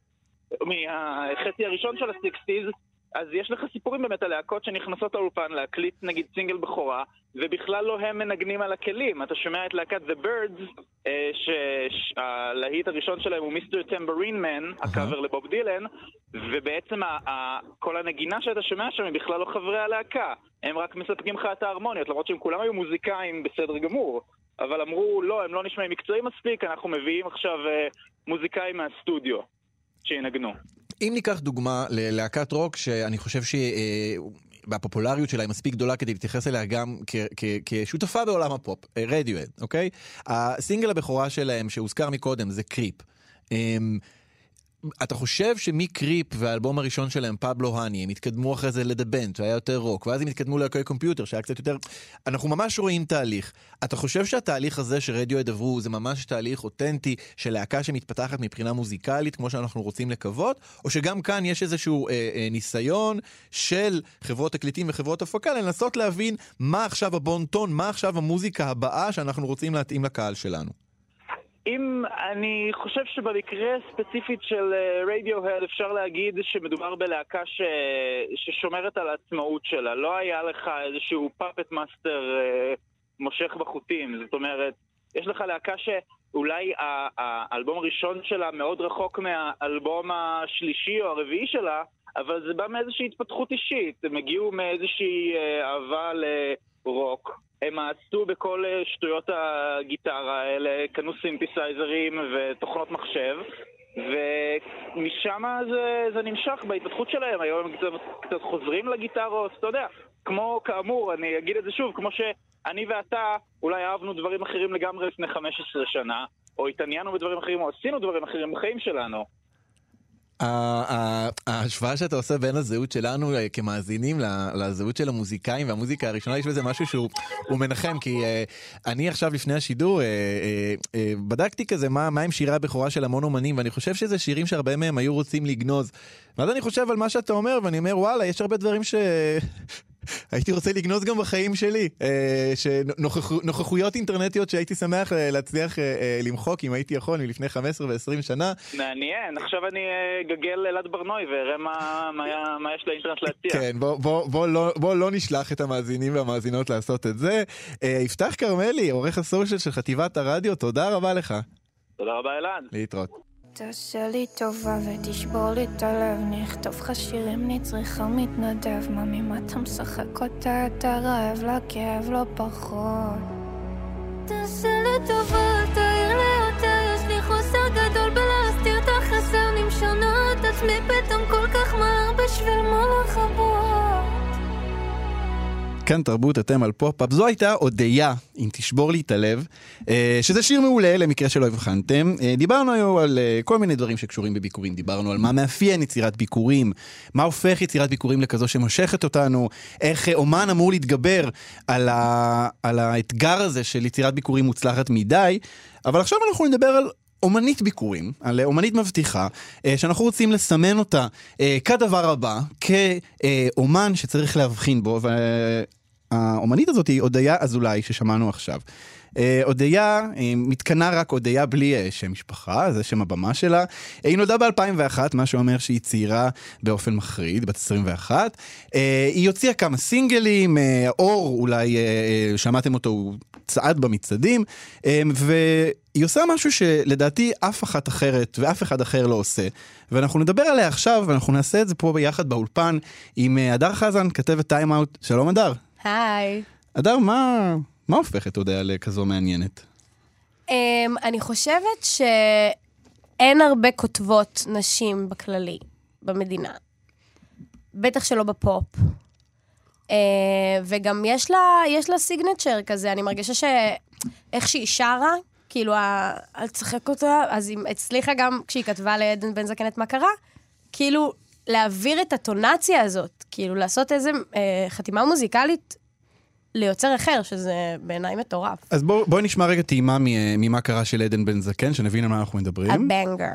מהחצי הראשון של ה-60's, אז יש לך סיפורים באמת על להקות שנכנסות לאולפן להקליט נגיד סינגל בכורה, ובכלל לא הם מנגנים על הכלים. אתה שומע את להקת The Birds, אה, שהלהיט הראשון שלהם הוא מיסטר טמברין מן, הקאבר לבוב דילן, ובעצם ה- ה- כל הנגינה שאתה שומע שם היא בכלל לא חברי הלהקה. הם רק מספקים לך את ההרמוניות, למרות שהם כולם היו מוזיקאים בסדר גמור. אבל אמרו, לא, הם לא נשמעים מקצועיים מספיק, אנחנו מביאים עכשיו אה, מוזיקאים מהסטודיו שינגנו. אם ניקח דוגמה ללהקת רוק שאני חושב שהיא והפופולריות שלה היא מספיק גדולה כדי להתייחס אליה גם כשותפה בעולם הפופ, רדיוהד, אוקיי? הסינגל הבכורה שלהם שהוזכר מקודם זה Creep. אתה חושב שמ Creep והאלבום הראשון שלהם, Pablo Honey, הם התקדמו אחרי זה ל The Bends, שהיה יותר רוק, ואז הם התקדמו ל OK Computer, שהיה קצת יותר... אנחנו ממש רואים תהליך. אתה חושב שהתהליך הזה שרדיוהד עברו זה ממש תהליך אותנטי של להקה שמתפתחת מבחינה מוזיקלית, כמו שאנחנו רוצים לקוות, או שגם כאן יש איזשהו אה, אה, ניסיון של חברות תקליטים וחברות הפקה לנסות להבין מה עכשיו הבון-טון, מה עכשיו המוזיקה הבאה שאנחנו רוצים להתאים לקהל שלנו. אם אני חושב שבמקרה ספציפית של רדיוהד אפשר להגיד שמדובר בלהקה ש... ששומרת על העצמאות שלה. לא היה לך איזשהו puppet master מושך בחוטים. זאת אומרת, יש לך להקה שאולי האלבום הראשון שלה מאוד רחוק מהאלבום השלישי או הרביעי שלה, אבל זה בא מאיזושהי התפתחות אישית. הם הגיעו מאיזושהי אה, אהבה לרוק. הם מאסו בכל אה, שטויות הגיטרה האלה, קנו סינתסייזרים ותוכנות מחשב, ומשם זה, זה נמשך בהתפתחות שלהם. היום הם קצת, קצת חוזרים לגיטרות, אתה יודע. כמו, כאמור, אני אגיד את זה שוב, כמו שאני ואתה אולי אהבנו דברים אחרים לגמרי לפני 15 שנה, או התעניינו בדברים אחרים, או עשינו דברים אחרים בחיים שלנו. ההשוואה שאתה עושה בין הזהות שלנו אה, כמאזינים לזהות של המוזיקאים והמוזיקה הראשונה, יש בזה משהו שהוא הוא מנחם, כי אה, אני עכשיו לפני השידור אה, בדקתי כזה מה עם שירי הבכורה של המון אומנים, ואני חושב שזה שירים שהרבה מהם היו רוצים לגנוז. ואז אני חושב על מה שאתה אומר, ואני אומר, וואלה, יש הרבה דברים ש... הייתי רוצה לגנוז גם בחיים שלי, אה, שנוכחויות אינטרנטיות שהייתי שמח אה, להצליח אה, למחוק אם הייתי יכול מלפני 15 ו-20 שנה. מעניין, עכשיו אני אגגל אלעד ברנועי ואראה מה, יש לאינטרנט להציע. כן, בוא, לא, בוא לא נשלח את המאזינים והמאזינות לעשות את זה. יפתח כרמלי, עורך הסושיאל של חטיבת הרדיו, תודה רבה לך. תודה רבה אלעד. להתראות. תעשה לי טובה ותשבור לי את הלב, נכתוב לך שירים, נצריך מתנדב, מה ממה אתה משחק אותה, אתה רעב לכאב, לא פחות. תעשה לי טובה, תעיר לי יותר, יש לי חוסר גדול בלהסתיר את החסר, את עצמי פתאום כל כך מהר בשביל מה לחבות. כאן תרבות אתם על פופ-אפ. זו הייתה אודיה, אם תשבור לי את הלב, אה, שזה שיר מעולה למקרה שלא הבחנתם. אה, דיברנו היום על אה, כל מיני דברים שקשורים בביקורים, דיברנו על מה מאפיין יצירת ביקורים, מה הופך יצירת ביקורים לכזו שמושכת אותנו, איך אומן אמור להתגבר על, ה... על האתגר הזה של יצירת ביקורים מוצלחת מדי, אבל עכשיו אנחנו נדבר על אומנית ביקורים, על אומנית מבטיחה, אה, שאנחנו רוצים לסמן אותה אה, כדבר הבא, כאומן שצריך להבחין בו, והאומנית הזאת היא אודיה אזולאי ששמענו עכשיו. אה, אודיה אה, מתקנה רק אודיה בלי אה, שם משפחה, זה שם הבמה שלה. אה, היא נולדה ב-2001, מה שאומר שהיא צעירה באופן מחריד, בת 21. אה, היא הוציאה כמה סינגלים, אה, אור אולי אה, אה, שמעתם אותו, הוא צעד במצעדים, אה, והיא עושה משהו שלדעתי אף אחת אחרת ואף אחד אחר לא עושה. ואנחנו נדבר עליה עכשיו, ואנחנו נעשה את זה פה ביחד באולפן עם אה, הדר חזן, כתבת טיים-אאוט. שלום הדר. היי. הדר, מה, מה הופך את אודיה לכזו מעניינת? Um, אני חושבת שאין הרבה כותבות נשים בכללי, במדינה. בטח שלא בפופ. Uh, וגם יש לה, יש לה signature כזה, אני מרגישה שאיך שהיא שרה, כאילו, אל תשחק אותה, אז היא הצליחה גם כשהיא כתבה לעדן בן זקן את מה קרה, כאילו, להעביר את הטונציה הזאת, כאילו, לעשות איזה אה, חתימה מוזיקלית ליוצר אחר, שזה בעיניי מטורף. אז בואו בוא נשמע רגע טעימה מ- ממה קרה של עדן בן זקן, שנבין על מה אנחנו מדברים. הבנגר.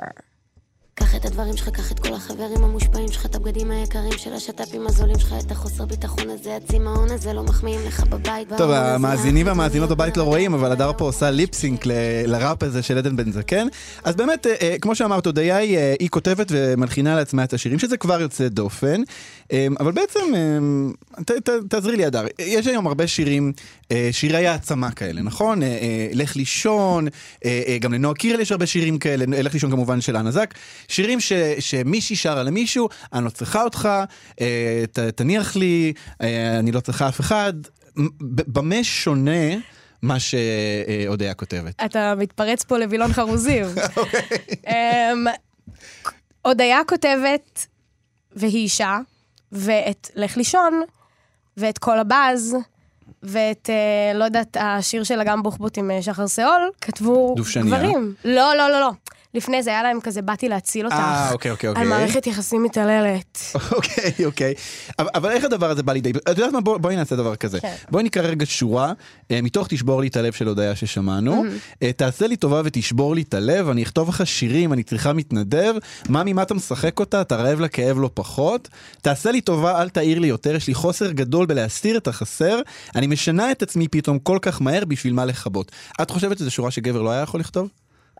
קח את הדברים שלך, קח את כל החברים המושפעים שלך, את הבגדים היקרים של השת"פים הזולים שלך, את החוסר ביטחון הזה, הצמאון הזה, לא מחמיאים לך בבית. טוב, המאזינים והמאזינות בבית לא רואים, אבל הדר פה עושה ליפסינק לראפ הזה של עדן בן זקן. אז באמת, אה, אה, כמו שאמרת, הודיה היא, אה, היא כותבת ומלחינה לעצמה את השירים, שזה כבר יוצא דופן. אבל בעצם, תעזרי לי, הדר, יש היום הרבה שירים, שירי העצמה כאלה, נכון? לך לישון, גם לנועה קירל יש הרבה שירים כאלה, לך לישון כמובן של אנה זק. שירים ש, שמישהי שרה למישהו, אני לא צריכה אותך, אה, ת, תניח לי, אה, אני לא צריכה אף אחד. במה שונה מה שאודיה כותבת? אתה מתפרץ פה לווילון חרוזים. אמ, הודיה כותבת, והיא אישה, ואת לך לישון, ואת כל הבאז, ואת, אה, לא יודעת, השיר של אגם בוחבוט עם אה, שחר שאול, כתבו דובשניה. גברים. לא, לא, לא, לא. לפני זה היה להם כזה, באתי להציל אותך. אה, אוקיי, אוקיי, אוקיי. על מערכת יחסים מתעללת. אוקיי, אוקיי. אבל, אבל איך הדבר הזה בא לידי... את יודעת מה? בוא, בואי נעשה דבר כזה. כן. בואי נקרא רגע שורה, אה, מתוך תשבור לי את הלב של הודיה ששמענו. אה, תעשה לי טובה ותשבור לי את הלב, אני אכתוב לך שירים, אני צריכה מתנדב. ממי, מה אתה משחק אותה? אתה רעב לכאב לא פחות. תעשה לי טובה, אל תעיר לי יותר, יש לי חוסר גדול בלהסתיר את החסר. אני משנה את עצמי פתאום כל כך מהר, בשביל מה לכבות. את חושבת שזו שורה שגבר לא היה יכול לכתוב?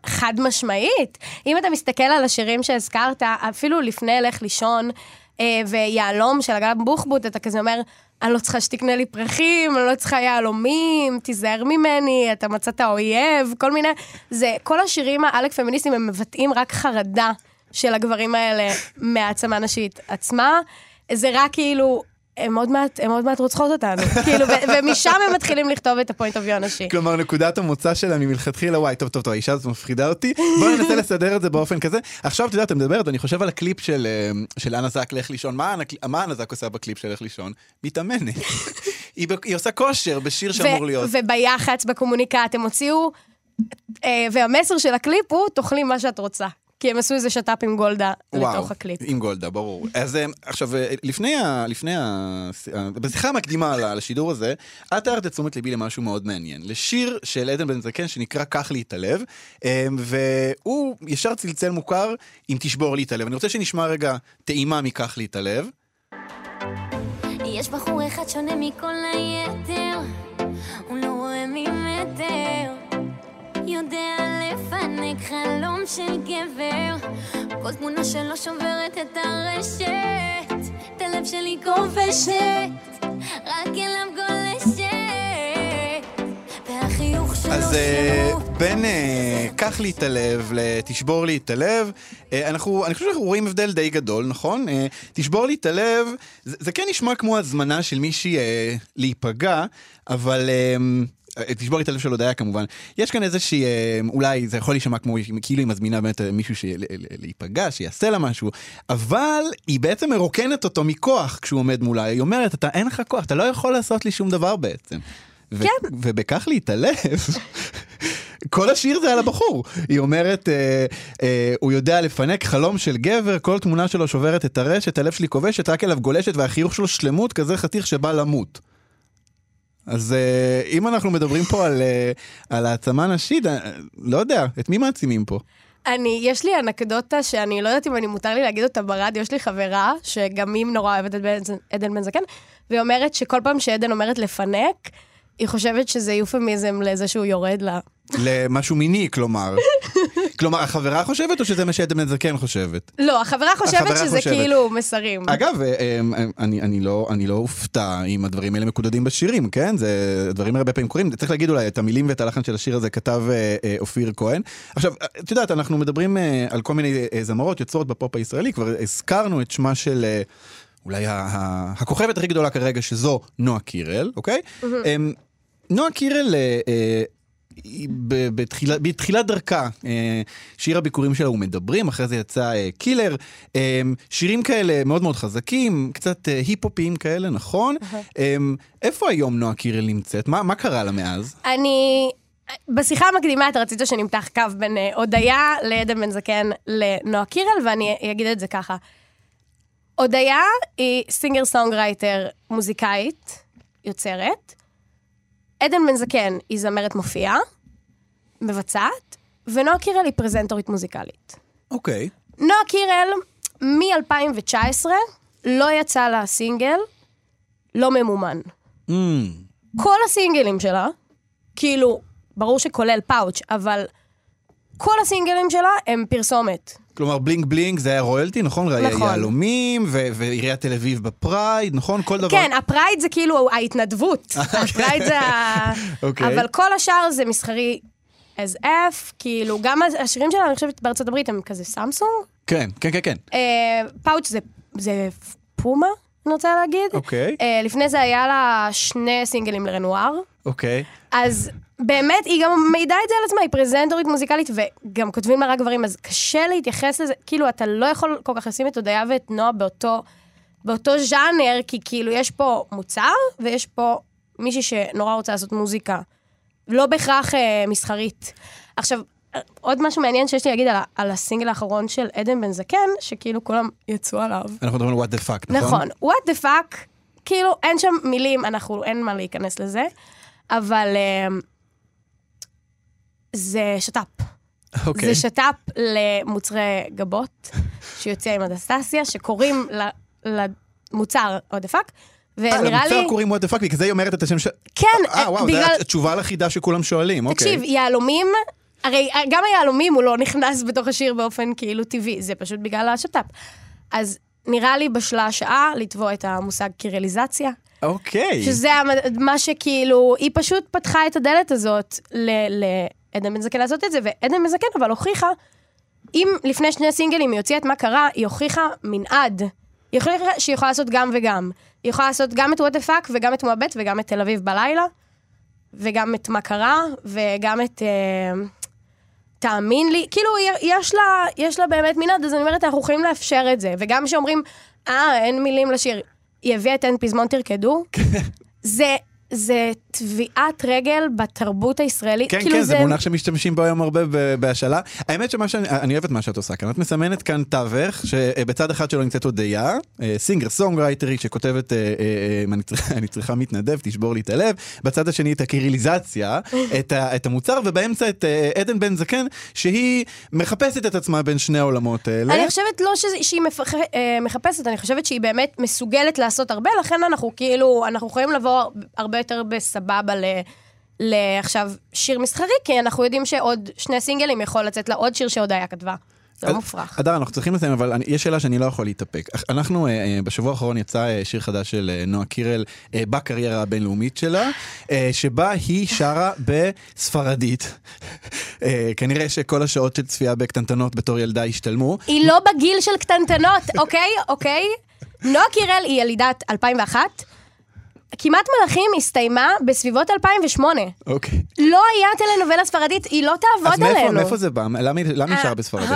חד משמעית. אם אתה מסתכל על השירים שהזכרת, אפילו לפני לך לישון, אה, ויהלום של אגם בוחבוט, אתה כזה אומר, אני לא צריכה שתקנה לי פרחים, אני לא צריכה יהלומים, תיזהר ממני, אתה מצאת אויב, כל מיני... זה, כל השירים העלק פמיניסטיים, הם מבטאים רק חרדה של הגברים האלה מהעצמה נשית עצמה. זה רק כאילו... הם עוד מעט, הם עוד מעט רוצחות אותנו, כאילו, ומשם הם מתחילים לכתוב את ה point of view הנשי. כלומר, נקודת המוצא שלה מלכתחילה, וואי, טוב, טוב, טוב, האישה הזאת מפחידה אותי, בואי ננסה לסדר את זה באופן כזה. עכשיו, את יודעת, את מדברת, אני חושב על הקליפ של, אה, של אנה זק, לך לישון. מה אנה- זק עושה בקליפ של לך לישון? מתאמנת. היא, היא עושה כושר בשיר שאמור להיות. וביח"צ, בקומוניקט, הם הוציאו, אה, והמסר של הקליפ הוא, תאכלי מה שאת רוצה. כי הם עשו איזה שת"פ עם גולדה לתוך הקליפ. עם גולדה, ברור. אז אה, עכשיו, אה, לפני ה... לפני ה... ה- בשיחה המקדימה ל- לשידור הזה, את הערת את תשומת ליבי למשהו מאוד מעניין. לשיר של עדן בן זקן שנקרא "קח לי את הלב", אה, והוא ישר צלצל מוכר עם "תשבור לי את הלב". אני רוצה שנשמע רגע טעימה מ"קח לי את הלב". יש בחור אחד שונה מכל היתר, הוא לא רואה ממטר. יודע לפנק חלום של גבר, כל תמונה שלו שוברת את הרשת, את הלב שלי כובשת, רק אליו גולשת, והחיוך שלו אז אה, שהוא בין אה, קח לי את הלב לתשבור לי את הלב, אה, אנחנו, אני חושב שאנחנו רואים הבדל די גדול, נכון? תשבור לי את הלב, זה, זה כן נשמע כמו הזמנה של מישהי להיפגע, אבל... אה, תשבור את הלב של הודיה כמובן. יש כאן איזושהי, אה, אולי זה יכול להישמע כמו כאילו היא מזמינה באמת אה, מישהו להיפגע, שיעשה לה משהו, אבל היא בעצם מרוקנת אותו מכוח כשהוא עומד מולה. היא אומרת, אתה אין לך כוח, אתה לא יכול לעשות לי שום דבר בעצם. ו- כן. ובכך להתעלב, כל השיר זה על הבחור. היא אומרת, אה, אה, הוא יודע לפנק חלום של גבר, כל תמונה שלו שוברת את הרשת, הלב שלי כובשת, רק אליו גולשת, והחיוך שלו שלמות, כזה חתיך שבא למות. אז אה, אם אנחנו מדברים פה על, אה, על העצמה נשית, אה, לא יודע, את מי מעצימים פה? אני, יש לי אנקדוטה שאני לא יודעת אם אני מותר לי להגיד אותה ברדיו, יש לי חברה שגם היא נורא אוהבת את עדן בן זקן, והיא אומרת שכל פעם שעדן אומרת לפנק, היא חושבת שזה יופמיזם לזה שהוא יורד לה. למשהו מיני, כלומר. כלומר, החברה חושבת או שזה מה שעדן בן זקן חושבת? לא, החברה חושבת החברה שזה חושבת. כאילו מסרים. אגב, אה, אה, אני, אני, לא, אני לא אופתע אם הדברים האלה מקודדים בשירים, כן? זה, הדברים האלה הרבה פעמים קורים. צריך להגיד אולי, את המילים ואת הלחן של השיר הזה כתב אה, אה, אופיר כהן. עכשיו, את יודעת, אנחנו מדברים על כל מיני זמרות יוצרות בפופ הישראלי, כבר הזכרנו את שמה של... אולי הכוכבת הכי גדולה כרגע, שזו נועה קירל, אוקיי? אמ, נועה קירל, אה, אה, בתחילה- בתחילת דרכה, אה, שיר הביקורים שלה הוא מדברים, אחרי זה יצא אה, קילר, אה, שירים כאלה מאוד מאוד חזקים, קצת היפ-הופיים כאלה, נכון? איפה היום נועה קירל נמצאת? מה מה קרה לה מאז? אני... בשיחה המקדימה אתה רצית שנמתח קו בין הודיה לעדן בן זקן לנועה קירל, ואני אגיד את זה ככה. הודיה היא singer songwriter מוזיקאית, יוצרת. עדן בן זקן היא זמרת מופיעה, מבצעת, ונועה קירל היא פרזנטורית מוזיקלית. אוקיי. נועה קירל, מ-2019, לא יצא לה סינגל לא ממומן. Mm, כל הסינגלים שלה, כאילו, ברור שכולל פאוץ', אבל כל הסינגלים שלה הם פרסומת. כלומר, בלינג בלינג זה היה רויאלטי, נכון? נכון. יהלומים, ועיריית תל אביב ב pride, נכון? כל דבר. כן, ה pride זה כאילו ההתנדבות. ה pride זה ה... אוקיי. אבל כל השאר זה מסחרי as F, כאילו, גם השירים שלה, אני חושבת, בארצות הברית הם כזה סמסונג. כן, כן, כן, כן. אה, פאוץ' זה, זה פומה, אני רוצה להגיד. אוקיי. אה, לפני זה היה לה שני סינגלים לרנואר. אוקיי. אז באמת, היא גם מעידה את זה על עצמה, היא פרזנטורית מוזיקלית, וגם כותבים לה רק גברים, אז קשה להתייחס לזה, כאילו, אתה לא יכול כל כך לשים את הודיה ואת נועה באותו באותו ז'אנר, כי כאילו יש פה מוצר, ויש פה מישהי שנורא רוצה לעשות מוזיקה. לא בהכרח אה, מסחרית. עכשיו, עוד משהו מעניין שיש לי להגיד על, על הסינגל האחרון של עדן בן זקן, שכאילו כולם יצאו עליו. אנחנו מדברים על what the fuck, נכון? נכון. what the fuck, כאילו, אין שם מילים, אנחנו, אין מה להיכנס לזה, אבל אה, זה שת"פ. אוקיי. זה שת"פ למוצרי גבות, שיוצא עם אדסטסיה, שקוראים למוצר the fuck, אה, ונראה לי... למוצר קוראים what the fuck, בגלל זה היא אומרת את השם של... כן, אה, וואו, בגלל... זו התשובה לחידה שכולם שואלים, אוקיי. תקשיב, יהלומים, הרי גם היהלומים הוא לא נכנס בתוך השיר באופן כאילו טבעי, זה פשוט בגלל השת"פ. אז נראה לי בשלה השעה לתבוע את המושג קירליזציה, אוקיי. שזה מה שכאילו, היא פשוט פתחה את הדלת הזאת ל- לעדן בן זקן לעשות את זה, ועדן בן זקן אבל הוכיחה, אם לפני שני סינגלים היא הוציאה את מה קרה, היא הוכיחה מנעד. היא הוכיחה שהיא יכולה לעשות גם וגם. היא יכולה לעשות גם את what the fuck, וגם את מועבט, וגם את תל אביב בלילה, וגם את מה קרה, וגם את... אה, תאמין לי, כאילו, יש לה, יש לה באמת מנעד, אז אני אומרת, אנחנו יכולים לאפשר את זה. וגם כשאומרים, אה, אין מילים לשיר, היא הביאה את אין פזמון תרקדו, זה, זה טביעת רגל בתרבות הישראלית. כן, כאילו כן, זה מונח שמשתמשים בו היום הרבה בהשאלה. האמת שמה שאני, אני אוהב את מה שאת עושה כאן. את מסמנת כאן תווך, שבצד אחד שלו נמצאת הודיה, סינגר, סונגרייטרית, שכותבת, אה, אה, אה, אני צריכה- אני צריכה מתנדב, תשבור לי את הלב. בצד השני את הקיריליזציה, את ה- את המוצר, ובאמצע את עדן בן זקן, שהיא מחפשת את עצמה בין שני העולמות האלה. אני חושבת לא שזה, שהיא מפח... מחפשת, אני חושבת שהיא באמת מסוגלת לעשות הרבה, לכן אנחנו כאילו, אנחנו יכולים לבוא הרבה יותר בסבבה ל... לעכשיו שיר מסחרי, כי אנחנו יודעים שעוד שני סינגלים יכול לצאת לה עוד שיר שהודיה כתבה. זה לא מופרך. אדר, אנחנו צריכים לסיים, אבל אני, יש שאלה שאני לא יכול להתאפק. אנחנו, אה, אה, בשבוע האחרון יצא אה, שיר חדש של אה, נועה קירל אה, בקריירה הבינלאומית שלה, אה, שבה היא שרה בספרדית. אה, כנראה שכל השעות של צפייה בקטנטנות בתור ילדה השתלמו. היא לא בגיל של קטנטנות, אוקיי? אוקיי? נועה קירל היא ילידת 2001. כמעט מלאכים הסתיימה בסביבות 2008. אוקיי. לא היה טלנובלה ספרדית, היא לא אז תעבוד מאיפה, עלינו. מאיפה זה בא? למה, היא- למה היא שרה אה, בספרדית?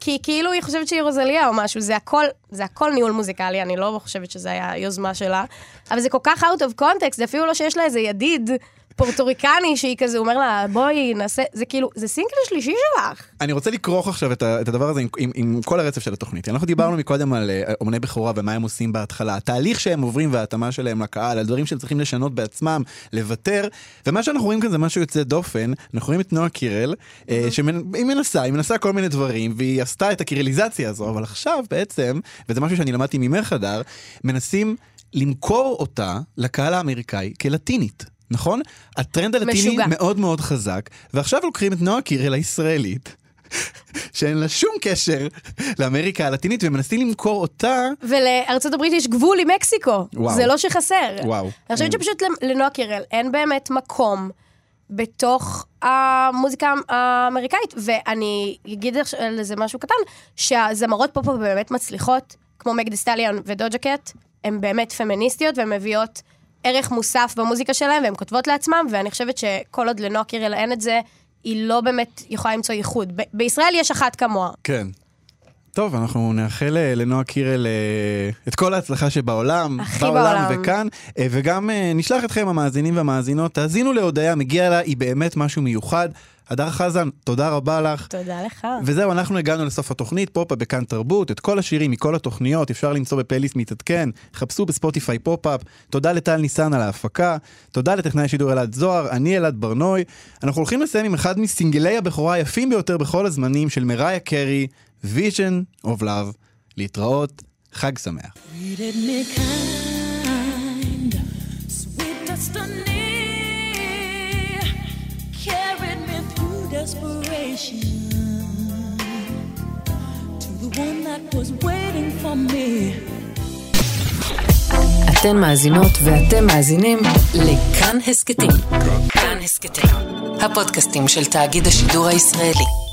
כי כאילו היא חושבת שהיא רוזליה או משהו, זה הכל, זה הכל ניהול מוזיקלי, אני לא חושבת שזה היה יוזמה שלה, אבל זה כל כך out of context, זה אפילו לא שיש לה איזה ידיד פורטוריקני שהיא כזה, אומר לה, בואי נעשה, זה כאילו, זה סינגל שלישי שלך. אני רוצה לכרוך עכשיו את, ה- את הדבר הזה עם, עם, עם כל הרצף של התוכנית. אנחנו דיברנו מקודם על אה, אומני בכורה ומה הם עושים בהתחלה, התהליך שהם עוברים וההתאמה שלהם לקהל, על דברים שהם צריכים לשנות בעצמם, לוותר, ומה שאנחנו רואים כאן זה משהו יוצא דופן, אנחנו רואים את נועה קירל, אה, שהיא מנסה, היא מנסה כל מיני דברים, והיא עשתה את הקירליזציה הזו, אבל עכשיו בעצם, וזה משהו שאני למדתי ממך הדר, מנסים למכור אותה לקהל האמריקאי כלטינית. נכון? הטרנד הלטיני משוגע. מאוד מאוד חזק, ועכשיו לוקחים את נועה קירל הישראלית, שאין לה שום קשר לאמריקה הלטינית, ומנסים למכור אותה... ולארצות הברית יש גבול עם מקסיקו, וואו. זה לא שחסר. וואו. אני חושבת שפשוט לנועה קירל אין באמת מקום בתוך המוזיקה האמריקאית, ואני אגיד לזה משהו קטן, שהזמרות פופ באמת מצליחות, כמו מייגן דה סטאליון ודוג'ה קט, הן באמת פמיניסטיות והן מביאות ערך מוסף במוזיקה שלהן, והן כותבות לעצמן, ואני חושבת שכל עוד לנועה קירל אין את זה, היא לא באמת יכולה למצוא ייחוד. ב- בישראל יש אחת כמוה. כן. טוב, אנחנו נאחל אה, לנועה קירל אה, את כל ההצלחה שבעולם, בעולם בעולם. וכאן, אה, וגם נשלח אתכם המאזינים והמאזינות, תאזינו להודיה, מגיע לה, היא באמת משהו מיוחד. הדר חזן, תודה רבה לך. תודה לך. וזהו, אנחנו הגענו לסוף התוכנית, פופ-אפ בכאן תרבות, את כל השירים מכל התוכניות אפשר למצוא בפלייליסט מתעדכן, חפשו בספוטיפיי פופ-אפ, תודה לטל ניסן על ההפקה, תודה לטכנאי שידור אלעד זוהר, אני אלעד ברנוי. אנחנו הולכים לסיים עם אחד מסינגלי הבכורה היפים ביותר בכל הזמנים של מריה קרי, Vision of Love. להתראות, חג שמח. Treated me kind, sweet destiny desperation to the one that was waiting for me. אתן מאזינות ואתם מאזינים לכאן הסכתים. כאן הסכתים, הפודקאסטים של תאגיד השידור הישראלי.